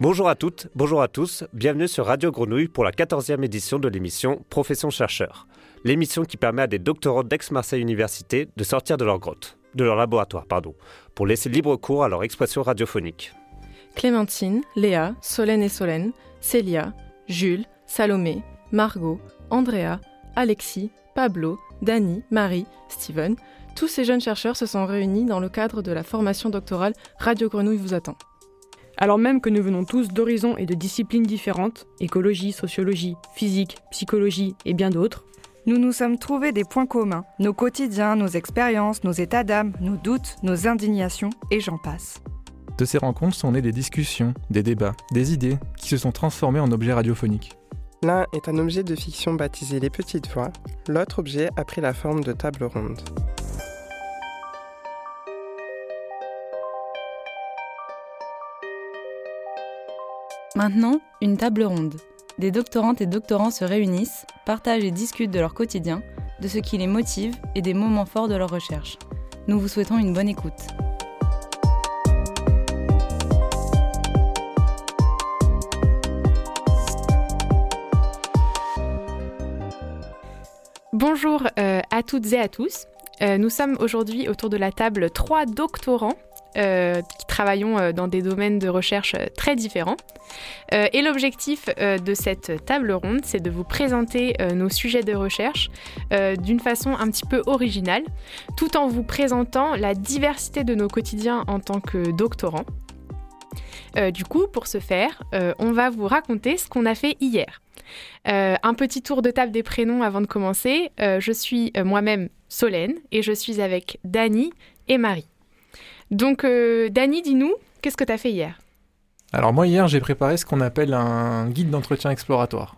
Bonjour à toutes, bonjour à tous, bienvenue sur Radio Grenouille pour la 14e édition de l'émission Profession chercheur. L'émission qui permet à des doctorants d'Aix-Marseille Université de sortir de leur grotte, de leur laboratoire, pardon, pour laisser libre cours à leur expression radiophonique. Clémentine, Léa, Solène et Solène, Célia, Jules, Salomé, Margot, Andrea, Alexis, Pablo, Dany, Marie, Steven, tous ces jeunes chercheurs se sont réunis dans le cadre de la formation doctorale Radio Grenouille vous attend. Alors même que nous venons tous d'horizons et de disciplines différentes, écologie, sociologie, physique, psychologie et bien d'autres, nous nous sommes trouvés des points communs, nos quotidiens, nos expériences, nos états d'âme, nos doutes, nos indignations, et j'en passe. De ces rencontres sont nées des discussions, des débats, des idées qui se sont transformées en objets radiophoniques. L'un est un objet de fiction baptisé Les Petites Voix, l'autre objet a pris la forme de table ronde. Maintenant, une table ronde. Des doctorantes et doctorants se réunissent, partagent et discutent de leur quotidien, de ce qui les motive et des moments forts de leur recherche. Nous vous souhaitons une bonne écoute. Bonjour euh, à toutes et à tous. Euh, nous sommes aujourd'hui autour de la table trois doctorants qui travaillons euh, dans des domaines de recherche euh, très différents. et l'objectif de cette table ronde, c'est de vous présenter nos sujets de recherche d'une façon un petit peu originale, tout en vous présentant la diversité de nos quotidiens en tant que doctorants. du coup, pour ce faire, on va vous raconter ce qu'on a fait hier. un petit tour de table des prénoms avant de commencer. je suis moi-même Solène et je suis avec Dany et Marie. Donc, euh, Dany, dis-nous, qu'est-ce que tu as fait hier? Alors, moi, hier, j'ai préparé ce qu'on appelle un guide d'entretien exploratoire.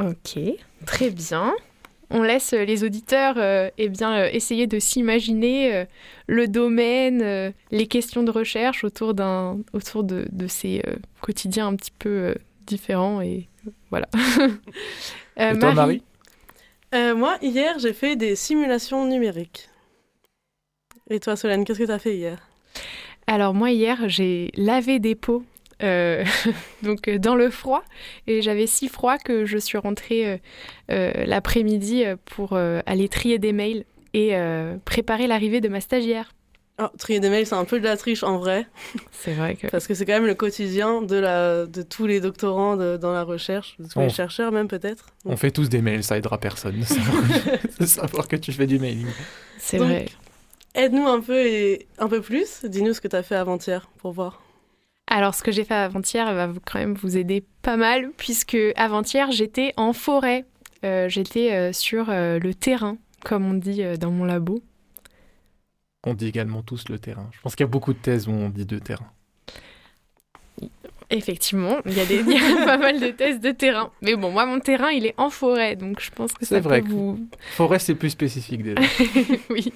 Ok, très bien. On laisse les auditeurs euh, eh bien, euh, essayer de s'imaginer le domaine, les questions de recherche autour, d'un, autour de, de ces quotidiens un petit peu différents. Et voilà. et toi, Marie? Moi, hier, j'ai fait des simulations numériques. Et toi, Solène, qu'est-ce que tu as fait hier? Alors, moi, hier, j'ai lavé des pots. Euh, donc euh, dans le froid et j'avais si froid que je suis rentrée euh, l'après-midi pour aller trier des mails et préparer l'arrivée de ma stagiaire. Oh, trier des mails, c'est un peu de la triche en vrai. C'est vrai que. Parce que c'est quand même le quotidien de, la, de tous les doctorants dans la recherche, de tous les chercheurs même peut-être. On fait tous des mails, ça aidera personne de savoir, que tu fais du mailing. C'est vrai. Aide-nous un peu et un peu plus. Dis-nous ce que tu as fait avant-hier pour voir. Alors, ce que j'ai fait avant-hier va quand même vous aider pas mal, puisque avant-hier, j'étais en forêt. Euh, j'étais euh, sur euh, le terrain, comme on dit dans mon labo. On dit également tous le terrain. Je pense qu'il y a beaucoup de thèses où on dit de terrain. Effectivement, il y, a des, pas mal de thèses de terrain. Mais bon, moi, mon terrain, il est en forêt, donc je pense que ça vrai peut vous... Forêt, c'est plus spécifique déjà. oui.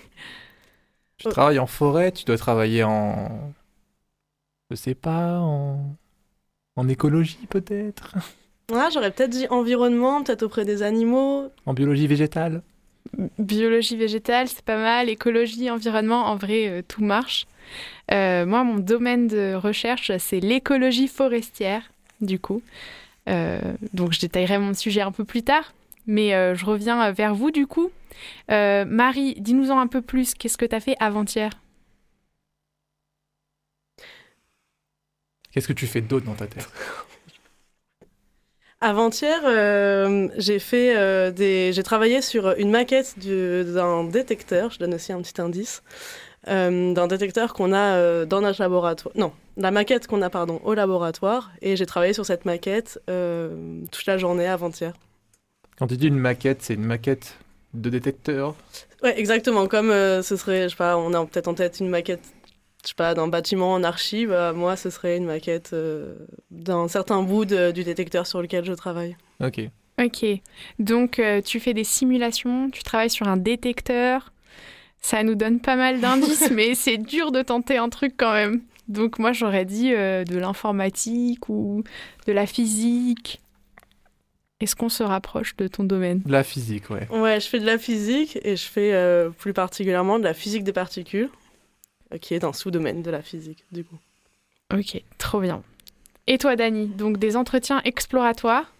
Tu travailles en forêt, tu dois travailler en. Je sais pas, en. En écologie peut-être? Ouais, j'aurais peut-être dit environnement, peut-être auprès des animaux. En biologie végétale? Biologie végétale, c'est pas mal. Écologie, environnement, en vrai, euh, tout marche. Euh, moi, mon domaine de recherche, c'est l'écologie forestière, du coup. Euh, donc, je détaillerai mon sujet un peu plus tard. Mais je reviens vers vous, du coup. Euh, Marie, dis-nous-en un peu plus. Qu'est-ce que tu as fait avant-hier? Qu'est-ce que tu fais d'autre dans ta tête? Avant-hier, euh, j'ai fait euh, des, j'ai travaillé sur une maquette d'un détecteur. Je donne aussi un petit indice d'un détecteur qu'on a dans notre laboratoire. Non, la maquette qu'on a pardon au laboratoire. Et j'ai travaillé sur cette maquette toute la journée avant-hier. Quand tu dis une maquette, c'est une maquette de détecteurs. Ouais, exactement. Comme euh, ce serait, je sais pas, on a peut-être en tête une maquette, je sais pas, d'un bâtiment en archive. Bah, moi, ce serait une maquette euh, d'un certain bout du détecteur sur lequel je travaille. Ok. Ok. Donc, euh, tu fais des simulations, tu travailles sur un détecteur. Ça nous donne pas mal d'indices, mais c'est dur de tenter un truc quand même. Donc, moi, j'aurais dit de l'informatique ou de la physique. Est-ce qu'on se rapproche de ton domaine? La physique, ouais. Ouais, je fais de la physique et je fais euh, plus particulièrement de la physique des particules, euh, qui est un sous-domaine de la physique, du coup. Ok, trop bien. Et toi, Dani Donc des entretiens exploratoires.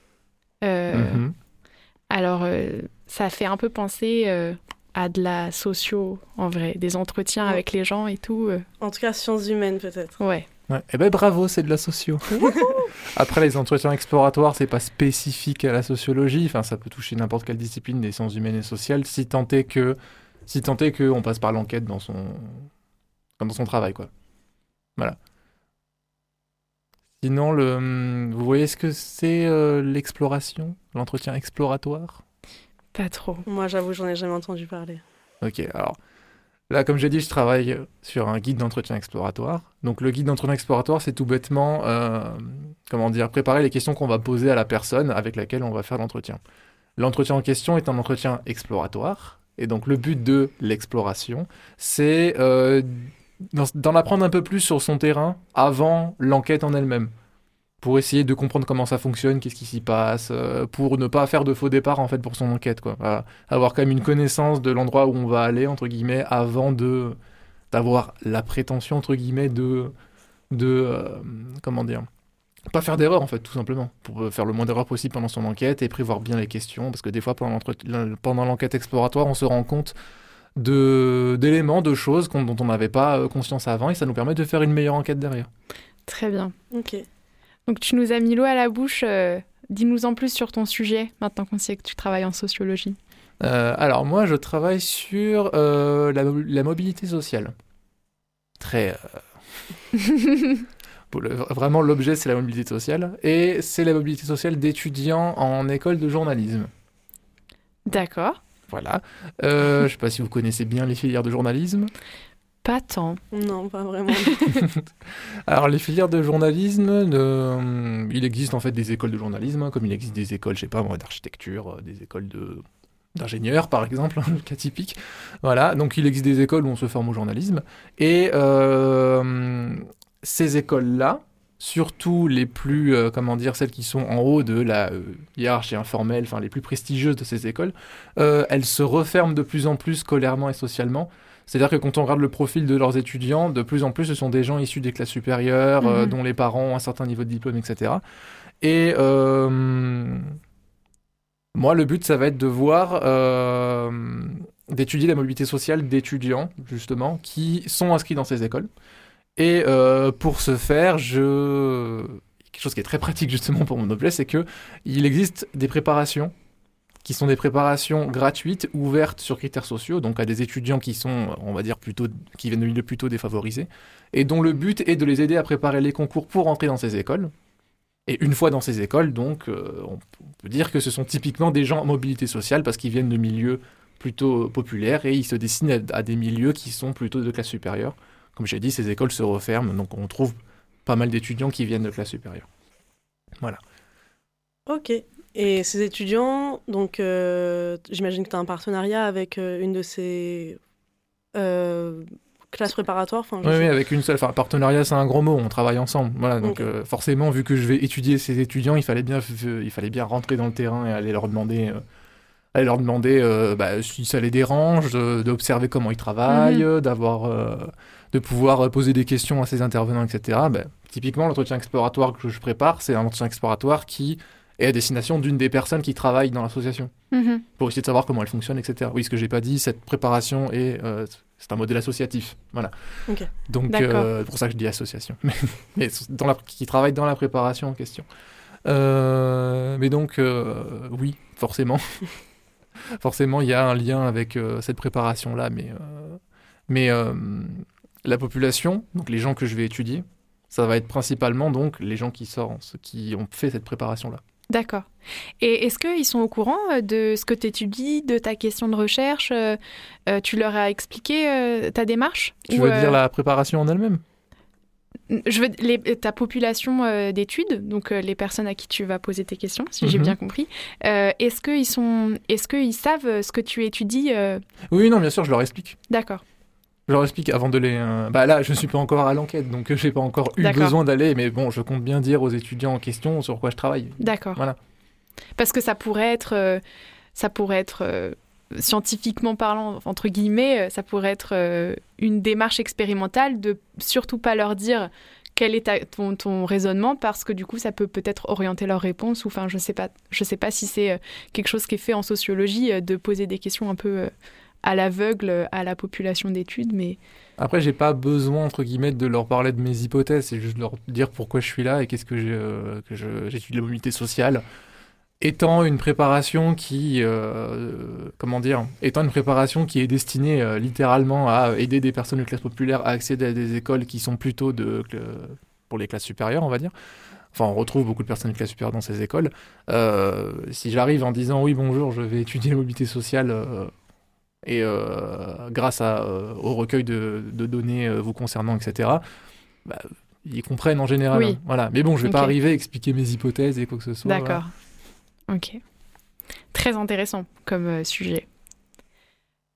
Euh, Mhm. Alors, euh, ça fait un peu penser euh, à de la socio, en vrai, des entretiens Ouais. avec les gens et tout. euh, En tout cas, sciences humaines peut-être. Ouais. Ouais. Eh ben bravo, c'est de la socio. Après, les entretiens exploratoires, c'est pas spécifique à la sociologie. Enfin, ça peut toucher n'importe quelle discipline des sciences humaines et sociales, si tant est que, si tant est que on passe par l'enquête dans son, dans son travail, quoi. Voilà. Sinon, le, vous voyez ce que c'est euh, l'exploration, l'entretien exploratoire? Pas trop. Moi, j'avoue, j'en ai jamais entendu parler. Ok, alors là, comme j'ai dit, je travaille sur un guide d'entretien exploratoire. Donc, le guide d'entretien exploratoire, c'est tout bêtement, euh, comment dire, préparer les questions qu'on va poser à la personne avec laquelle on va faire l'entretien. L'entretien en question est un entretien exploratoire. Et donc, le but de l'exploration, c'est euh, d'en d'en apprendre un peu plus sur son terrain avant l'enquête en elle-même. Pour essayer de comprendre comment ça fonctionne, qu'est-ce qui s'y passe, euh, pour ne pas faire de faux départ en fait pour son enquête. Quoi. Voilà avoir quand même une connaissance de l'endroit où on va aller entre guillemets avant de d'avoir la prétention entre guillemets de de euh, comment dire pas faire d'erreur en fait tout simplement pour euh, faire le moins d'erreurs possible pendant son enquête et prévoir bien les questions parce que des fois pendant l'enquête exploratoire on se rend compte de d'éléments de choses qu'on- dont on n'avait pas conscience avant et ça nous permet de faire une meilleure enquête derrière Très bien. Ok. Donc tu nous as mis l'eau à la bouche. euh, Dis-nous en plus sur ton sujet, maintenant qu'on sait que tu travailles en sociologie. Euh, alors moi, je travaille sur euh, la, mo- la mobilité sociale. Très... euh, le- vraiment, l'objet, c'est la mobilité sociale. Et c'est la mobilité sociale d'étudiants en école de journalisme. D'accord. Voilà. Je ne sais pas si vous connaissez bien les filières de journalisme. Pas tant. Non, pas vraiment. Alors les filières de journalisme, euh, il existe en fait des écoles de journalisme, hein, comme il existe des écoles, je sais pas moi, d'architecture, euh, des écoles de d'ingénieurs par exemple, le cas typique. Voilà, donc il existe des écoles où on se forme au journalisme. Et euh, ces écoles-là, surtout les plus, euh, comment dire, celles qui sont en haut de la euh, hiérarchie informelle, enfin les plus prestigieuses de ces écoles, euh, elles se referment de plus en plus scolairement et socialement. C'est-à-dire que quand on regarde le profil de leurs étudiants, de plus en plus, ce sont des gens issus des classes supérieures, euh, Mhm. dont les parents ont un certain niveau de diplôme, etc. Et euh, moi, le but, ça va être de voir, euh, d'étudier la mobilité sociale d'étudiants, justement, qui sont inscrits dans ces écoles. Et pour ce faire, je... quelque chose qui est très pratique, justement, pour mon objet, c'est que il existe des préparations qui sont des préparations gratuites, ouvertes sur critères sociaux, donc à des étudiants qui sont, on va dire, plutôt, qui viennent de milieux plutôt défavorisés, et dont le but est de les aider à préparer les concours pour entrer dans ces écoles. Et une fois dans ces écoles, donc, euh, on peut dire que ce sont typiquement des gens en mobilité sociale parce qu'ils viennent de milieux plutôt populaires et ils se destinent à, à des milieux qui sont plutôt de classe supérieure. Comme j'ai dit, ces écoles se referment, donc on trouve pas mal d'étudiants qui viennent de classe supérieure. ok. Et ces étudiants, donc, euh, j'imagine que tu as un partenariat avec euh, une de ces euh, classes préparatoires. Enfin, Oui, sais- oui, avec une seule. Enfin, partenariat, c'est un gros mot. On travaille ensemble. Voilà. Donc, euh, forcément, vu que je vais étudier ces étudiants, il fallait bien, il fallait bien rentrer dans le terrain et aller leur demander, euh, aller leur demander euh, bah, si ça les dérange, d'observer comment ils travaillent, euh, d'avoir, euh, de pouvoir poser des questions à ces intervenants, etc. Bah, typiquement, l'entretien exploratoire que je prépare, c'est un entretien exploratoire qui est à destination d'une des personnes qui travaillent dans l'association Mhm. pour essayer de savoir comment elle fonctionne, etc. Oui, ce que j'ai pas dit, cette préparation est, euh, c'est un modèle associatif, voilà. Donc, euh, pour ça que je dis association, mais, mais dans la, qui travaille dans la préparation en question. Euh, mais donc, euh, oui, forcément, forcément, il y a un lien avec cette préparation-là, mais, euh, mais euh, la population, donc les gens que je vais étudier, ça va être principalement donc les gens qui sortent, ceux qui ont fait cette préparation-là. D'accord. Et est-ce qu'ils sont au courant euh, de ce que tu étudies, de ta question de recherche euh, euh, Tu leur as expliqué euh, ta démarche Tu Ou, veux euh, dire la préparation en elle-même? Je veux les- ta population d'études, donc les personnes à qui tu vas poser tes questions, si j'ai Mhm. bien compris. est-ce qu'ils sont, est-ce qu'ils savent ce que tu étudies Oui, non, bien sûr, je leur explique. D'accord. Je leur explique avant de les. euh, Bah là, je suis pas encore à l'enquête, donc euh, j'ai pas encore eu besoin d'aller, mais bon, je compte bien dire aux étudiants en question sur quoi je travaille. D'accord. Voilà. Parce que ça pourrait être, euh, ça pourrait être euh, scientifiquement parlant, entre guillemets, ça pourrait être une démarche expérimentale de surtout pas leur dire quel est ta- ton, ton raisonnement parce que du coup ça peut peut-être orienter leur réponse ou enfin je sais pas je sais pas si c'est quelque chose qui est fait en sociologie de poser des questions un peu à l'aveugle à la population d'études mais Après, j'ai pas besoin, entre guillemets, de leur parler de mes hypothèses, c'est juste de leur dire pourquoi je suis là et qu'est-ce que j'ai, euh, j'étudie la mobilité sociale. Étant une préparation qui, euh, comment dire, étant une préparation qui est destinée euh, littéralement à aider des personnes de classe populaire à accéder à des écoles qui sont plutôt de, pour les classes supérieures, on va dire. Enfin, on retrouve beaucoup de personnes de classe supérieure dans ces écoles. Euh, si j'arrive en disant oui, bonjour, je vais étudier la mobilité sociale et euh, grâce à, euh, au recueil de, de données euh, vous concernant, etc., bah, ils comprennent en général. Oui. hein. Voilà. Mais bon, je vais pas arriver à expliquer mes hypothèses et quoi que ce soit. d'accord ok très intéressant comme sujet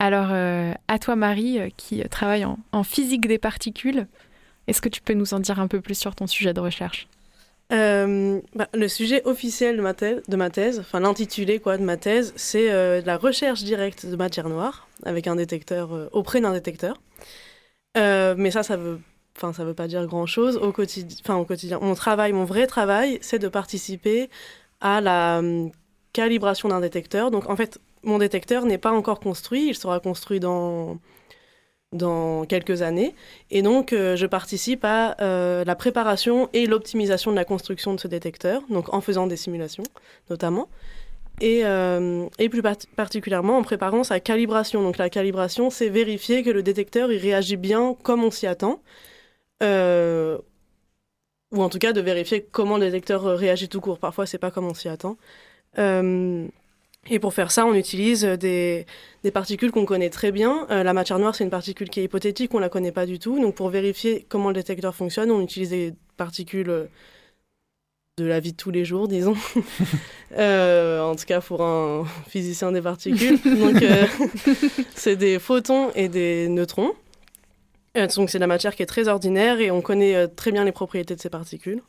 alors euh, à toi Marie qui travaille en, en physique des particules est-ce que tu peux nous en dire un peu plus sur ton sujet de recherche? Euh, bah, le sujet officiel de ma, thèse- enfin l'intitulé de ma thèse, c'est euh, la recherche directe de matière noire avec un détecteur euh, auprès d'un détecteur. Mais ça, ça veut, enfin ça veut pas dire grand chose au quotidien. Enfin au quotidien, mon travail, mon vrai travail, c'est de participer à la calibration d'un détecteur. Donc en fait, mon détecteur n'est pas encore construit, il sera construit dans dans quelques années. Et donc, euh, je participe à euh, la préparation et l'optimisation de la construction de ce détecteur, donc en faisant des simulations notamment, et, euh, plus part- particulièrement en préparant sa calibration. Donc la calibration, c'est vérifier que le détecteur il réagit bien comme on s'y attend, ou en tout cas de vérifier comment le détecteur réagit tout court. Parfois, c'est pas comme on s'y attend. Et pour faire ça, on utilise des, des particules qu'on connaît très bien. Euh, la matière noire, c'est une particule qui est hypothétique, on la connaît pas du tout. Donc pour vérifier comment le détecteur fonctionne, on utilise des particules de la vie de tous les jours, disons. Euh, en tout cas pour un physicien des particules. Donc euh, c'est des photons et des neutrons. Donc c'est de la matière qui est très ordinaire et on connaît très bien les propriétés de ces particules.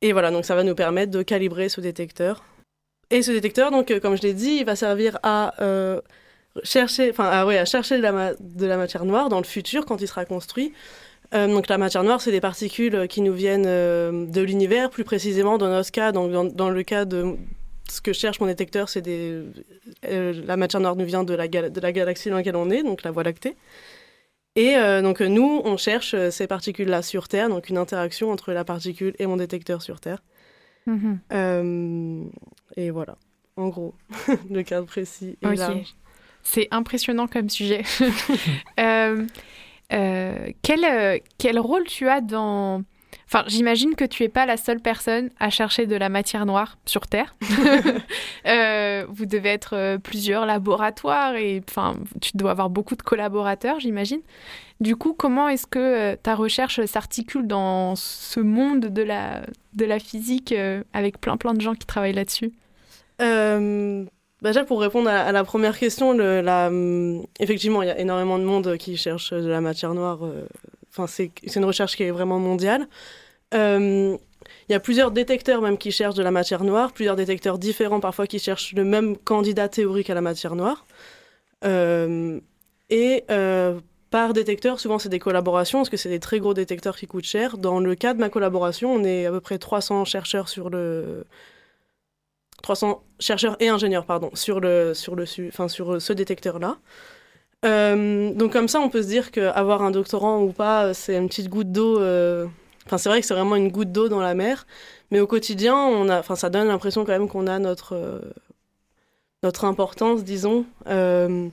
Et voilà, donc ça va nous permettre de calibrer ce détecteur. Et ce détecteur, donc euh, comme je l'ai dit, il va servir à euh, chercher, enfin ah ouais, à chercher de la, de la matière noire dans le futur quand il sera construit. Euh, donc la matière noire, c'est des particules qui nous viennent euh, de l'univers, plus précisément dans notre cas, donc dans, dans le cas de ce que cherche mon détecteur, c'est des euh, la matière noire nous vient de la, de la galaxie dans laquelle on est, donc la Voie lactée. Et donc nous, on cherche ces particules-là sur Terre, donc une interaction entre la particule et mon détecteur sur Terre. Euh, et voilà, en gros, le cadre précis et large. C'est impressionnant comme sujet. Euh, euh, quel, euh, quel rôle tu as dans... Enfin, j'imagine que tu n'es pas la seule personne à chercher de la matière noire sur Terre. Euh, vous devez être plusieurs laboratoires et enfin, tu dois avoir beaucoup de collaborateurs, j'imagine. Du coup, comment est-ce que ta recherche s'articule dans ce monde de la, de la physique avec plein plein de gens qui travaillent là-dessus? Euh, bah déjà, pour répondre à, la première question, hum, effectivement, il y a énormément de monde qui cherche de la matière noire. euh, Enfin, c'est une recherche qui est vraiment mondiale. Euh, Il y a plusieurs détecteurs même qui cherchent de la matière noire, plusieurs détecteurs différents parfois qui cherchent le même candidat théorique à la matière noire. Euh, et euh, par détecteur, souvent c'est des collaborations, parce que c'est des très gros détecteurs qui coûtent cher. Dans le cas de ma collaboration, on est à peu près 300 chercheurs sur le, 300 chercheurs et ingénieurs pardon, sur, le, sur, le, enfin, sur ce détecteur-là. Euh, donc comme ça, on peut se dire qu'avoir un doctorant ou pas, c'est une petite goutte d'eau. euh, Enfin, c'est vrai que c'est vraiment une goutte d'eau dans la mer, mais au quotidien, on a, enfin, ça donne l'impression quand même qu'on a notre, euh, notre importance, disons. Euh,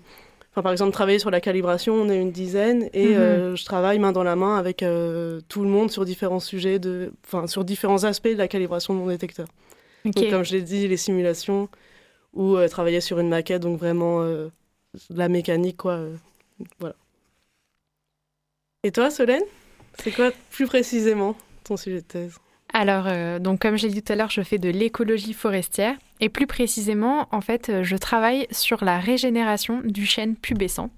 Enfin, par exemple, travailler sur la calibration, on est une dizaine et Mhm. euh, je travaille main dans la main avec euh, tout le monde sur différents sujets, de, enfin, sur différents aspects de la calibration de mon détecteur. Ok. Donc, comme je l'ai dit, les simulations ou euh, travailler sur une maquette, donc vraiment euh, la mécanique, quoi. euh, voilà. Et toi, Solène C'est quoi plus précisément ton sujet de thèse? Alors, euh, donc comme j'ai dit tout à l'heure, je fais de l'écologie forestière. Et plus précisément, en fait, je travaille sur la régénération du chêne pubescent.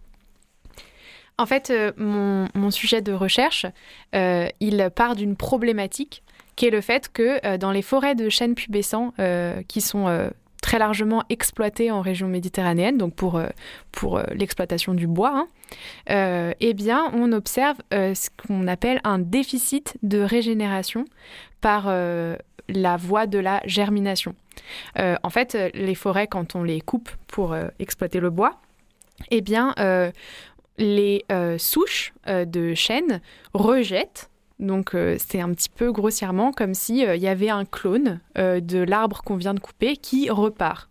En fait, euh, mon, mon sujet de recherche, euh, il part d'une problématique qui est le fait que euh, dans les forêts de chênes pubescents, euh, qui sont euh, très largement exploitée en région méditerranéenne, donc pour, pour l'exploitation du bois, hein, eh bien, on observe ce qu'on appelle un déficit de régénération par la voie de la germination. en fait, les forêts, quand on les coupe pour exploiter le bois, eh bien, les souches de chêne rejettent donc euh, c'est un petit peu grossièrement comme s'il euh, y avait un clone euh, de l'arbre qu'on vient de couper qui repart.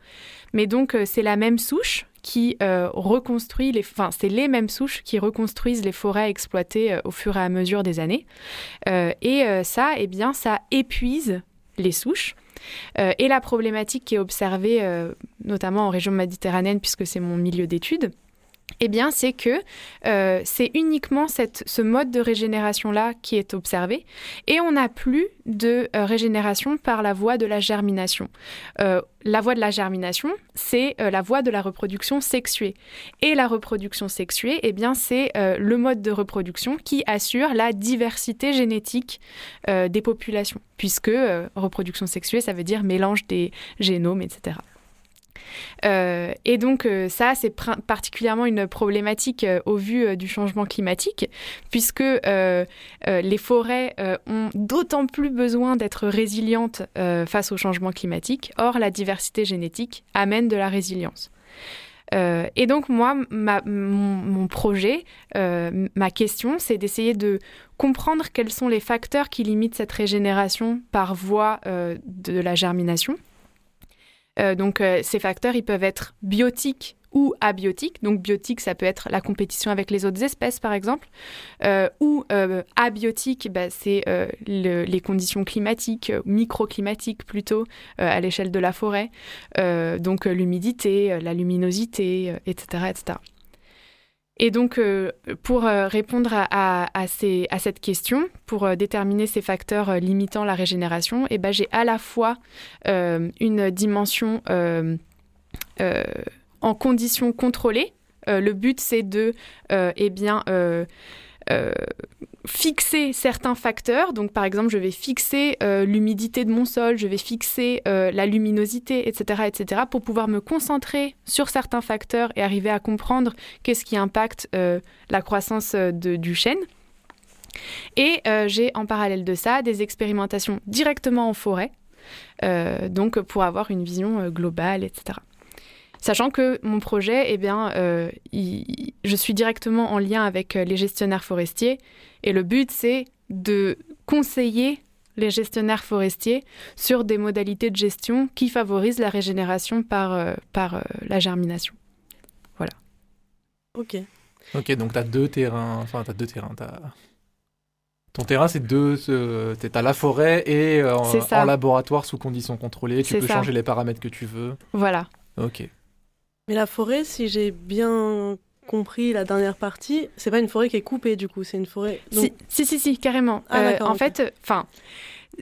Mais donc c'est la même souche qui reconstruit les, enfin c'est les mêmes souches qui reconstruisent les forêts exploitées au fur et à mesure des années. et ça, eh bien, ça épuise les souches. et la problématique qui est observée, notamment en région méditerranéenne, puisque c'est mon milieu d'études, eh bien, c'est que euh, c'est uniquement ce mode de régénération-là qui est observé et on n'a plus de euh, régénération par la voie de la germination. Euh, la voie de la germination, c'est la voie de la reproduction sexuée. Et la reproduction sexuée, eh bien, c'est le mode de reproduction qui assure la diversité génétique des populations, puisque reproduction sexuée, ça veut dire mélange des génomes, etc. Euh, et donc euh, ça, c'est particulièrement une problématique euh, au vu du changement climatique, puisque les forêts ont d'autant plus besoin d'être résilientes face au changement climatique. Or, la diversité génétique amène de la résilience. et donc moi, mon, projet, ma question, c'est d'essayer de comprendre quels sont les facteurs qui limitent cette régénération par voie de la germination euh, donc euh, ces facteurs, ils peuvent être biotiques ou abiotiques. Donc biotique, ça peut être la compétition avec les autres espèces, par exemple. Euh, ou abiotique, bah, c'est les conditions climatiques, microclimatiques plutôt, à l'échelle de la forêt. donc l'humidité, la luminosité, etc., etc. Et donc, euh, pour euh, répondre à, cette question, pour euh, déterminer ces facteurs limitant la régénération, eh ben, j'ai à la fois une dimension en conditions contrôlées. le but, c'est de eh bien, fixer certains facteurs. Donc, par exemple, je vais fixer euh, l'humidité de mon sol, je vais fixer euh, la luminosité, etc., etc., pour pouvoir me concentrer sur certains facteurs et arriver à comprendre qu'est-ce qui impacte euh, la croissance du chêne. Et j'ai en parallèle de ça des expérimentations directement en forêt, donc pour avoir une vision globale, etc. Sachant que mon projet, eh bien, euh, je suis directement en lien avec euh, les gestionnaires forestiers et le but, c'est de conseiller les gestionnaires forestiers sur des modalités de gestion qui favorisent la régénération par, euh, par la germination. Voilà. Ok. Ok, donc tu as deux terrains. Enfin, tu as deux terrains. Ton terrain, c'est deux. tu es à la forêt et en, laboratoire sous conditions contrôlées. Tu peux changer les paramètres que tu veux. Voilà. Ok. Mais la forêt, si j'ai bien compris la dernière partie, c'est pas une forêt qui est coupée du coup, c'est une forêt. Si, si, si, carrément. Ah, euh, en fait, enfin.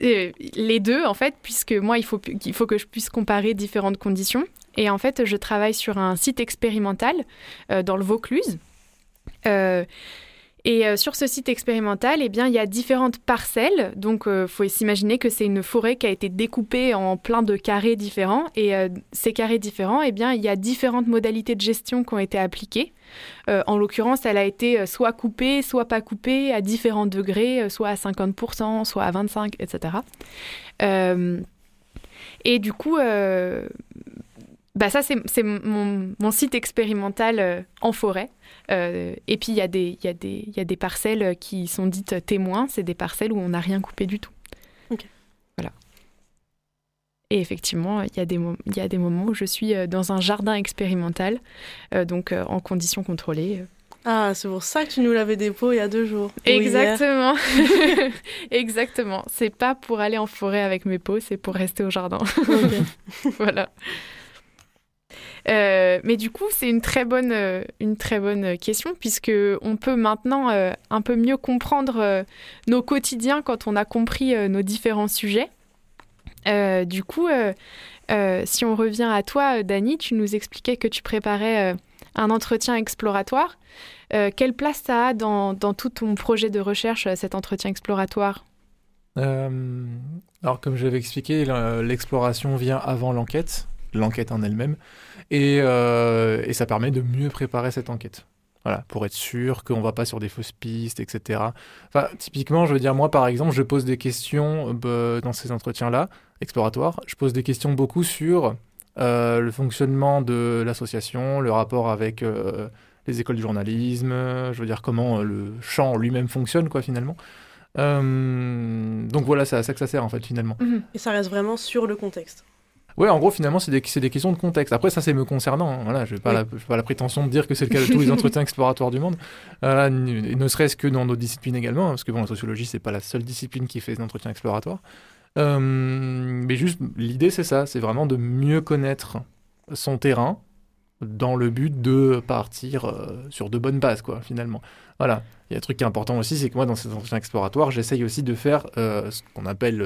Euh, les deux, en fait, puisque moi, il faut, il faut que je puisse comparer différentes conditions. Et en fait, je travaille sur un site expérimental euh, dans le Vaucluse. Et euh, sur ce site expérimental, eh bien, il y a différentes parcelles. Donc, il euh, faut s'imaginer que c'est une forêt qui a été découpée en plein de carrés différents. Et euh, ces carrés différents, eh bien, il y a différentes modalités de gestion qui ont été appliquées. en l'occurrence, elle a été soit coupée, soit pas coupée, à différents degrés, soit à 50%, soit à 25%, etc. et du coup, bah ça, c'est mon, mon, site expérimental en forêt. Euh, et puis, il y, a des, y, a des, y a des parcelles qui sont dites témoins. C'est des parcelles où on n'a rien coupé du tout. Voilà. Et effectivement, il y, a des y a des moments où je suis euh, dans un jardin expérimental, euh, donc en conditions contrôlées. Ah, c'est pour ça que tu nous l'avais dépôt il y a deux jours. Exactement. Exactement. C'est pas pour aller en forêt avec mes pots, c'est pour rester au jardin. voilà. Euh, mais du coup, c'est une très bonne, euh, une très bonne question puisque on peut maintenant euh, un peu mieux comprendre nos quotidiens quand on a compris nos différents sujets. du coup, si on revient à toi, Dani, tu nous expliquais que tu préparais un entretien exploratoire. quelle place ça a dans, dans, tout ton projet de recherche, cet entretien exploratoire? Alors, comme je l'avais expliqué, l'exploration vient avant l'enquête. L'enquête en elle-même. Et, et ça permet de mieux préparer cette enquête. Voilà, pour être sûr qu'on ne va pas sur des fausses pistes, etc. Enfin, typiquement, je veux dire, moi, par exemple, je pose des questions euh, dans ces entretiens-là, exploratoires. Je pose des questions beaucoup sur euh, le fonctionnement de l'association, le rapport avec euh, les écoles du journalisme, je veux dire, comment le champ lui-même fonctionne, quoi, finalement. donc voilà, c'est à ça que ça sert, en fait, finalement. Mhm. Et ça reste vraiment sur le contexte. Ouais, en gros, finalement, c'est des, des, questions de contexte. Après, ça, c'est me concernant. Hein. Voilà, je n'ai pas, pas, la prétention de dire que c'est le cas de tous les entretiens exploratoires du monde. Euh, ne serait-ce que dans nos disciplines également, hein, parce que bon, la sociologie, c'est pas la seule discipline qui fait des entretiens exploratoires. Euh, mais juste, l'idée, c'est ça. C'est vraiment de mieux connaître son terrain dans le but de partir euh, sur de bonnes bases, quoi, finalement. Voilà. Il y a un truc qui est important aussi, c'est que moi, dans ces entretiens exploratoires, j'essaye aussi de faire ce qu'on appelle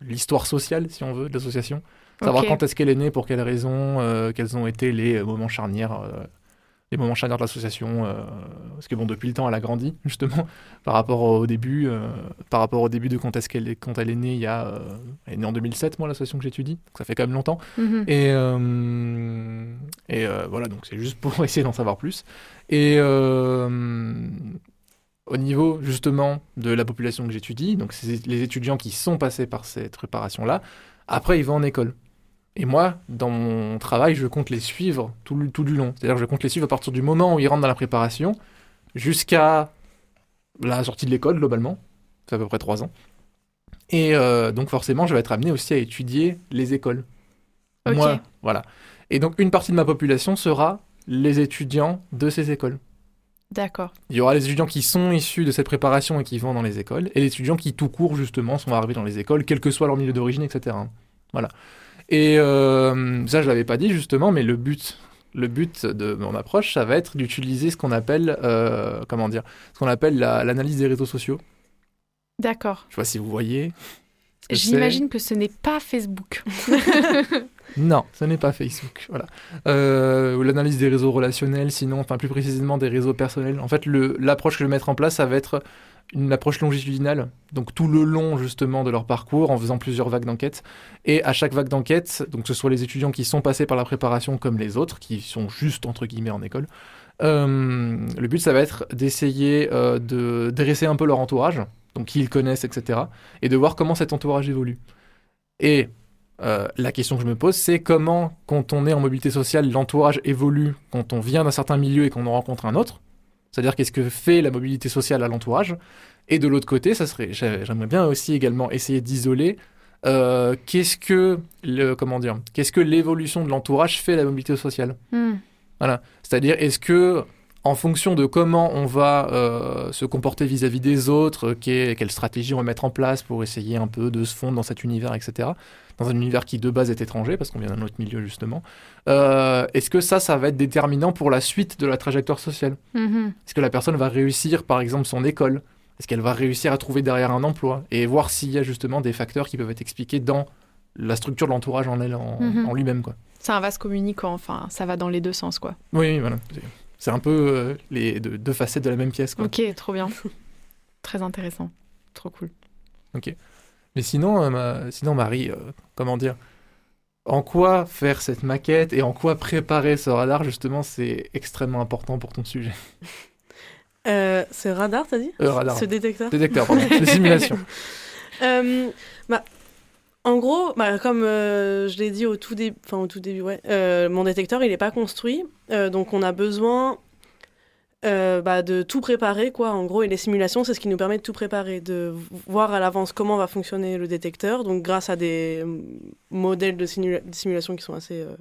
l'histoire sociale, si on veut, de l'association. Savoir quand est-ce qu'elle est née, pour quelles raisons, euh, quels ont été les euh, moments charnières, euh, les moments charnières de l'association. parce que bon, depuis le temps, elle a grandi justement par rapport au début, par rapport au début de quand est-ce qu'elle est, quand elle est née. Il y a, elle est née en 2007, moi, l'association que j'étudie. Ça fait quand même longtemps. Mhm. Et et voilà, donc c'est juste pour essayer d'en savoir plus. Et au niveau justement de la population que j'étudie, donc c'est les étudiants qui sont passés par cette préparation-là, après ils vont en école. Et moi, dans mon travail, je compte les suivre tout, tout du long. C'est-à-dire je compte les suivre à partir du moment où ils rentrent dans la préparation jusqu'à la sortie de l'école, globalement. C'est à peu près trois ans. Et euh, donc forcément, je vais être amené aussi à étudier les écoles. Moi, voilà. Et donc une partie de ma population sera les étudiants de ces écoles. D'accord. Il y aura les étudiants qui sont issus de cette préparation et qui vont dans les écoles, et les étudiants qui tout court justement sont arrivés dans les écoles, quel que soit leur milieu d'origine, etc. Voilà. Et euh, ça, je l'avais pas dit justement, mais le but, le but de mon approche, ça va être d'utiliser ce qu'on appelle, euh, comment dire, ce qu'on appelle l'analyse des réseaux sociaux. D'accord. Je sais pas si vous voyez. J'imagine que ce n'est pas Facebook. non, ce n'est pas Facebook. Voilà. Euh, l'analyse des réseaux relationnels, sinon, enfin plus précisément des réseaux personnels. En fait, l'approche que je vais mettre en place, ça va être une approche longitudinale, donc tout le long justement de leur parcours, en faisant plusieurs vagues d'enquête. Et à chaque vague d'enquête, donc que ce soit les étudiants qui sont passés par la préparation comme les autres, qui sont juste entre guillemets en école, euh, le but ça va être d'essayer euh, de dresser un peu leur entourage, donc qui ils connaissent, etc., et de voir comment cet entourage évolue. Et euh, la question que je me pose, c'est comment, quand on est en mobilité sociale, l'entourage évolue quand on vient d'un certain milieu et qu'on en rencontre un autre c'est-à-dire qu'est-ce que fait la mobilité sociale à l'entourage. Et de l'autre côté, ça serait, j'aimerais bien aussi également essayer d'isoler euh, qu'est-ce que le, comment dire, qu'est-ce que l'évolution de l'entourage fait à la mobilité sociale. Hmm. Voilà, c'est-à-dire est-ce que en fonction de comment on va euh, se comporter vis-à-vis des autres, quelle stratégie on va mettre en place pour essayer un peu de se fondre dans cet univers, etc dans un univers qui de base est étranger, parce qu'on vient d'un autre milieu justement, euh, est-ce que ça, ça va être déterminant pour la suite de la trajectoire sociale? Mm-hmm. Est-ce que la personne va réussir, par exemple, son école? Est-ce qu'elle va réussir à trouver derrière un emploi? Et voir s'il y a justement des facteurs qui peuvent être expliqués dans la structure de l'entourage en, en, mm-hmm. en lui-même. quoi. C'est un vaste communicant, enfin, ça va dans les deux sens, quoi. Oui, voilà. C'est un peu euh, les deux, facettes de la même pièce. Quoi. Ok, trop bien. Très intéressant. Trop cool. Ok. Mais sinon, euh, sinon Marie, euh, comment dire En quoi faire cette maquette et en quoi préparer ce radar, justement, c'est extrêmement important pour ton sujet? Euh, Ce radar, t'as dit? Radar. Ce détecteur? Détecteur, pardon. de simulation. bah, en gros, bah, comme je l'ai dit au tout, début, ouais, mon détecteur, il n'est pas construit. donc, on a besoin euh, bah, de tout préparer, quoi, en gros. Et les simulations, c'est ce qui nous permet de tout préparer, de voir à l'avance comment va fonctionner le détecteur, donc grâce à des modèles de, simulation qui sont assez euh,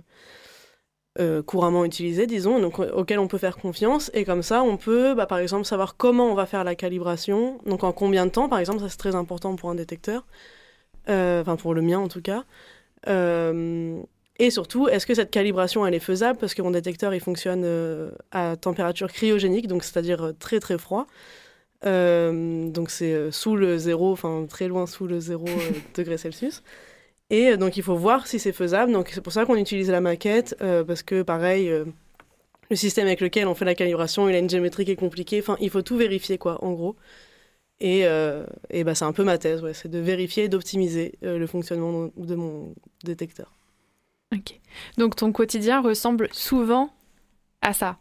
euh, couramment utilisés, disons, auxquels on peut faire confiance. Et comme ça, on peut, bah, par exemple, savoir comment on va faire la calibration, donc en combien de temps, par exemple, ça c'est très important pour un détecteur, enfin pour le mien en tout cas. Et surtout, est-ce que cette calibration, elle est faisable? Parce que mon détecteur, il fonctionne euh, à température cryogénique, donc c'est-à-dire euh, très très froid. Euh, donc c'est sous le zéro, enfin très loin sous le zéro degré Celsius. Et donc il faut voir si c'est faisable. Donc c'est pour ça qu'on utilise la maquette, parce que pareil, le système avec lequel on fait la calibration, il a une géométrie qui est compliquée. Enfin, il faut tout vérifier, quoi, en gros. Et, et bah, c'est un peu ma thèse, ouais, c'est de vérifier et d'optimiser le fonctionnement de mon détecteur. Ok. Donc ton quotidien ressemble souvent à ça?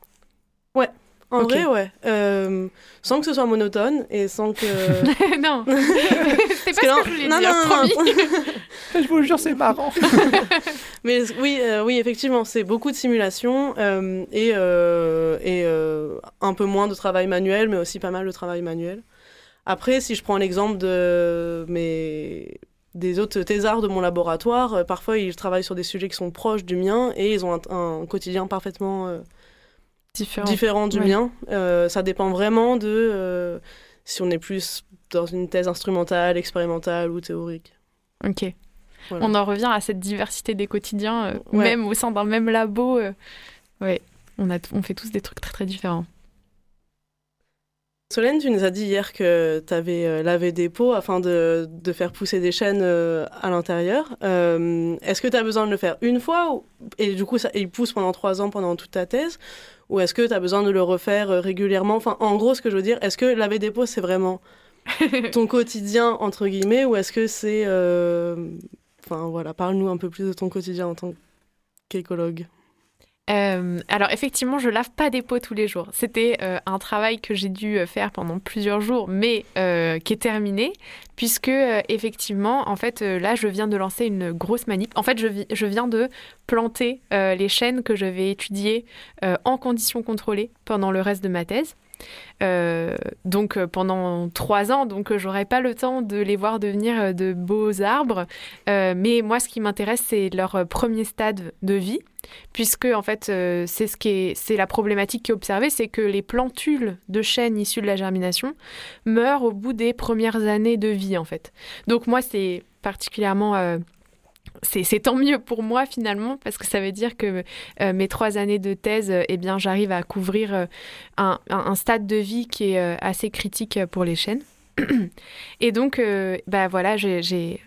En Ok. vrai, ouais. Euh, sans que ce soit monotone et sans que. non, c'est Parce pas que ce que je voulais non, dire, non, non, promis. non. Je vous jure, c'est marrant. Mais oui, euh, oui, effectivement, c'est beaucoup de simulation euh, et, euh, et euh, un peu moins de travail manuel, mais aussi pas mal de travail manuel. Après, si je prends l'exemple de mes des autres thésards de mon laboratoire, euh, parfois ils travaillent sur des sujets qui sont proches du mien et ils ont un, un quotidien parfaitement euh, Différent. différent du Ouais. mien. Euh, ça dépend vraiment de euh, si on est plus dans une thèse instrumentale, expérimentale ou théorique. Ok. Voilà. On en revient à cette diversité des quotidiens, Ouais. même au sein d'un même labo. ouais, on, a on fait tous des trucs très très différents. Solène, tu nous as dit hier que tu avais lavé des pots afin de, de faire pousser des chaînes euh, à l'intérieur. Euh, Est-ce que tu as besoin de le faire une fois et du coup ça, il pousse pendant trois ans pendant toute ta thèse? Ou est-ce que tu as besoin de le refaire euh, régulièrement? Enfin, en gros, ce que je veux dire, est-ce que laver des pots, c'est vraiment ton quotidien, entre guillemets, ou est-ce que c'est... euh, Enfin voilà, parle-nous un peu plus de ton quotidien en tant qu'écologue. Euh, alors effectivement, je lave pas des pots tous les jours. C'était euh, un travail que j'ai dû euh, faire pendant plusieurs jours, mais qui est terminé, puisque effectivement, en fait, là, je viens de lancer une grosse manip. En fait, je, je viens de planter les chaînes que je vais étudier en conditions contrôlées pendant le reste de ma thèse. Euh, donc euh, pendant trois ans, donc euh, j'aurai pas le temps de les voir devenir de beaux arbres. Mais moi, ce qui m'intéresse, c'est leur premier stade de vie puisque en fait c'est ce qui est c'est la problématique qui est observée, c'est que les plantules de chêne issues de la germination meurent au bout des premières années de vie en fait. Donc moi c'est particulièrement c'est tant mieux pour moi finalement parce que ça veut dire que euh, mes trois années de thèse, euh, eh bien j'arrive à couvrir euh, un, un- stade de vie qui est assez critique pour les chênes. Et donc, euh, bah voilà, j'ai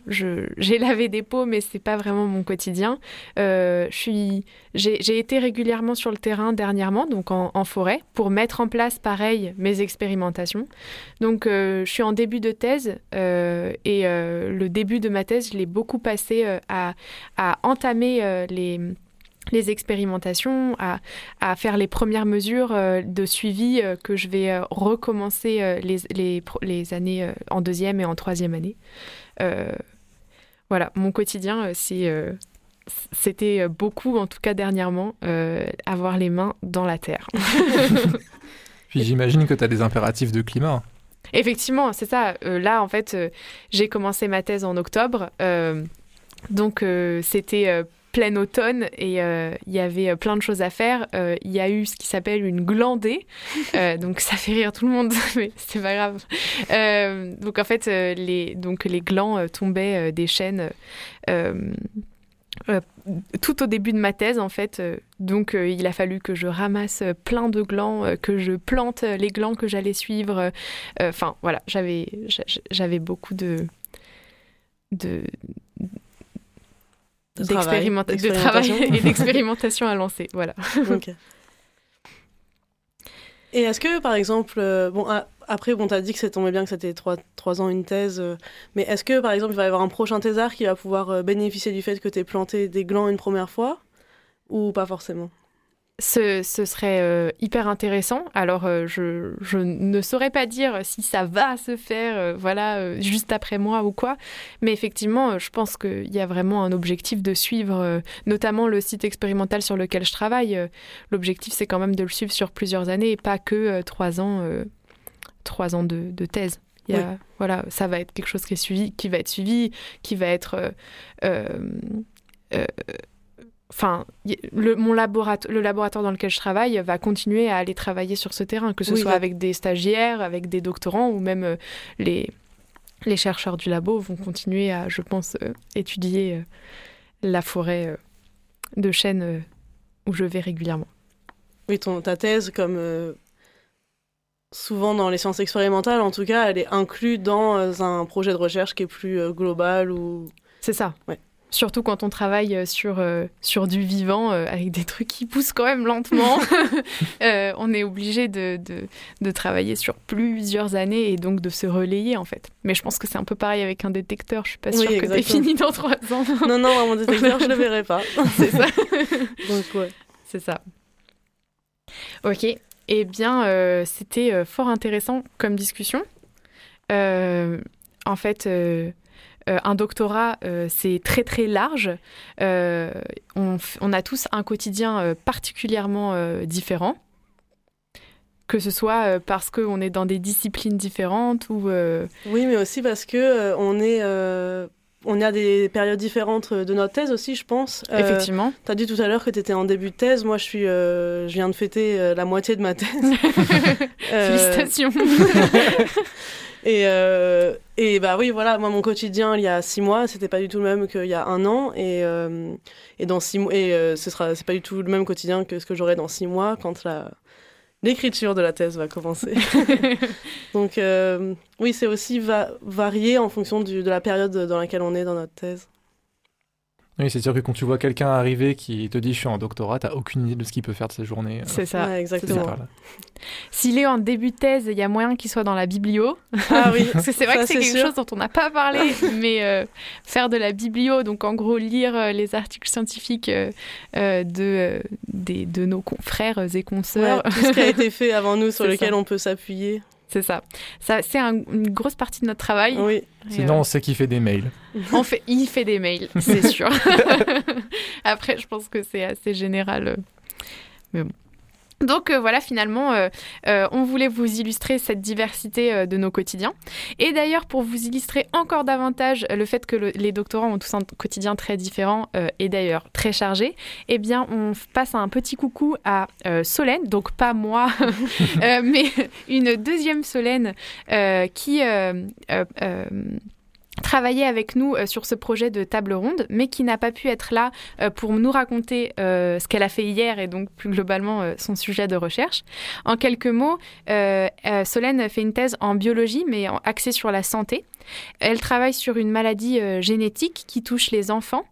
lavé des pots, mais c'est pas vraiment mon quotidien. Euh, j'ai été régulièrement sur le terrain dernièrement, donc en, forêt, pour mettre en place, pareil, mes expérimentations. Donc, euh, je suis en début de thèse euh, et le début de ma thèse, je l'ai beaucoup passé à, entamer les les expérimentations, à, à faire les premières mesures euh, de suivi euh, que je vais euh, recommencer euh, les, les, pro- les années euh, en deuxième et en troisième année. Euh, voilà, mon quotidien, c'est, c'était beaucoup, en tout cas dernièrement, euh, avoir les mains dans la terre. Puis j'imagine que tu as des impératifs de climat. Effectivement, c'est ça. Euh, là, en fait, euh, j'ai commencé ma thèse en octobre. euh, donc, euh, c'était euh, plein automne et euh, il y avait euh, plein de choses à faire. Euh, Il y a eu ce qui s'appelle une glandée. Euh, donc, ça fait rire tout le monde, mais c'est pas grave. Donc, en fait, les, donc, les glands tombaient des euh, euh, tout au début de ma thèse, en fait. Euh, donc, euh, il a fallu que je ramasse plein de glands, que je plante les glands que j'allais suivre. Enfin, voilà, j'avais j'a- j'avais beaucoup de de d'expérimenta- de travail et d'expérimentation à lancer. Voilà. Et est-ce que, par exemple, euh, bon, a- après, bon, t'as dit que ça tombait bien que c'était trois, trois ans une thèse, euh, mais est-ce que, par exemple, il va y avoir un prochain thésard qui va pouvoir euh, bénéficier du fait que t'aies planté des glands une première fois Ou pas forcément? Ce, ce serait euh, hyper intéressant. Alors, euh, je, je ne saurais pas dire si ça va se faire, euh, voilà, juste après moi ou quoi. Mais effectivement, je pense qu'il y a vraiment un objectif de suivre, notamment le site expérimental sur lequel je travaille. L'objectif, c'est quand même de le suivre sur plusieurs années et pas que trois ans, trois ans de, de thèse. Il y a- Voilà, ça va être quelque chose qui est suivi, qui va être suivi, qui va être Enfin, le, mon laboratoire, le laboratoire dans lequel je travaille va continuer à aller travailler sur ce terrain, que ce Oui, soit avec des stagiaires, avec des doctorants ou même euh, les, les chercheurs du labo vont continuer à, je pense, euh, étudier euh, la forêt de chênes où je vais régulièrement. Oui, ton, ta thèse, comme souvent dans les sciences expérimentales, en tout cas, elle est inclue dans un projet de recherche qui est plus global ou. C'est ça. Ouais. Surtout quand on travaille sur, sur du vivant, avec des trucs qui poussent quand même lentement. on est obligé de, de, de, travailler sur plusieurs années et donc de se relayer en fait. Mais je pense que c'est un peu pareil avec un détecteur. Je suis pas sûre que c'est fini dans trois ans. non, non, mon détecteur, je le verrai pas. c'est ça. donc, ouais. C'est ça. Ok. Eh bien, c'était fort intéressant comme discussion. en fait, euh, un doctorat, euh, c'est très très large. Euh, on, a tous un quotidien particulièrement différent, que ce soit parce qu'on est dans des disciplines différentes ou... Oui, mais aussi parce que on est... On a des périodes différentes de notre thèse aussi, je pense. Effectivement. tu as dit tout à l'heure que tu étais en début de thèse. Moi, je, suis, je viens de fêter la moitié de ma thèse. Félicitations. Et, euh, et bah oui, voilà, moi mon quotidien il y a six mois, c'était pas du tout le même qu'il y a un an, et, euh, et dans six mois, et euh, ce sera, c'est pas du tout le même quotidien que ce que j'aurai dans six mois quand la l'écriture de la thèse va commencer. Donc oui, c'est aussi va varier en fonction du, de la période dans laquelle on est dans notre thèse. Oui, c'est sûr que quand tu vois quelqu'un arriver qui te dit je suis en doctorat, t'as aucune idée de ce qu'il peut faire de sa journée. C'est ça, exactement. S'il est en début de thèse, il y a moyen qu'il soit dans la biblio. Ah oui, parce que c'est vrai que c'est quelque chose dont on n'a pas parlé, mais euh, faire de la biblio, donc en gros lire euh, les articles scientifiques euh, de, des, de nos confrères et consoeurs. tout ce qui a été fait avant nous sur lequel on peut s'appuyer. C'est ça. ça c'est une grosse partie de notre travail. Oui. Sinon, on sait qu'il fait des mails. On fait, il fait des mails, c'est sûr. Après, je pense que c'est assez général. Mais bon. Donc euh, voilà, finalement, euh, euh, on voulait vous illustrer cette diversité de nos quotidiens. Et d'ailleurs, pour vous illustrer encore davantage le fait que les doctorants ont tous un quotidien très différent et d'ailleurs très chargé, eh bien, on passe un petit coucou à Solène, donc pas moi, mais une deuxième Solène qui travailler avec nous euh, sur ce projet de table ronde, mais qui n'a pas pu être là euh, pour nous raconter euh, ce qu'elle a fait hier et donc plus globalement son sujet de recherche. En quelques mots, Solène fait une thèse en biologie, mais axée sur la santé. Elle travaille sur une maladie génétique qui touche les enfants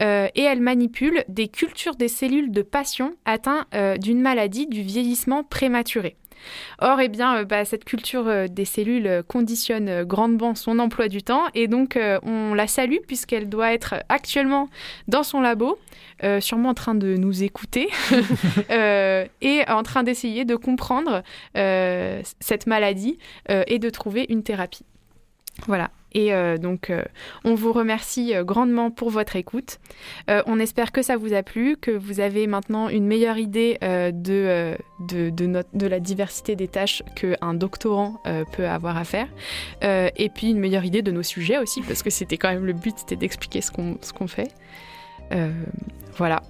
et elle manipule des cultures des cellules de patients atteints d'une maladie du vieillissement prématuré. Or, eh bien, euh, bah, cette culture euh, des cellules euh, conditionne grandement son emploi du temps et donc on la salue puisqu'elle doit être actuellement dans son labo, sûrement en train de nous écouter et en train d'essayer de comprendre cette maladie et de trouver une thérapie. Voilà. Et euh, donc, euh, on vous remercie euh, grandement pour votre écoute. on espère que ça vous a plu, que vous avez maintenant une meilleure idée de, de, de, la diversité des tâches qu'un doctorant peut avoir à faire. et puis, une meilleure idée de nos sujets aussi, parce que c'était quand même le but, c'était d'expliquer ce qu'on qu'on fait. voilà.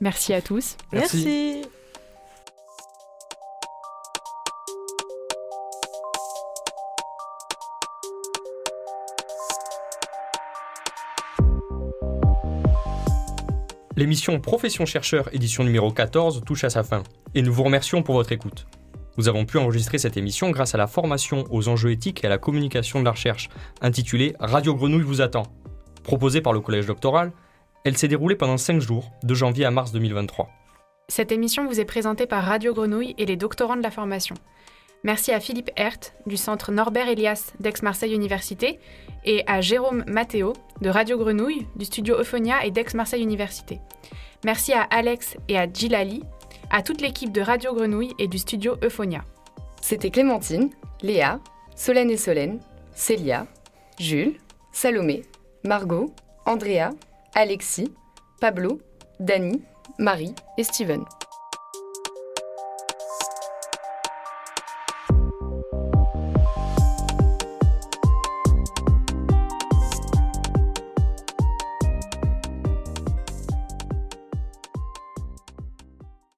Merci à tous. Merci. L'émission Profession chercheur édition numéro 14 touche à sa fin et nous vous remercions pour votre écoute. Nous avons pu enregistrer cette émission grâce à la formation aux enjeux éthiques et à la communication de la recherche, intitulée Radio Grenouille vous attend. Proposée par le Collège doctoral, elle s'est déroulée pendant 5 jours, de janvier à mars 2023. Cette émission vous est présentée par Radio Grenouille et les doctorants de la formation. Merci à Philippe Hert du centre Norbert Elias d'Aix-Marseille Université et à Jérôme Matteo de Radio Grenouille du studio Euphonia et d'Aix-Marseille Université. Merci à Alex et à Gilali, à toute l'équipe de Radio Grenouille et du studio Euphonia. C'était Clémentine, Léa, Solène et Solène, Célia, Jules, Salomé, Margot, Andrea, Alexis, Pablo, Dany, Marie et Steven.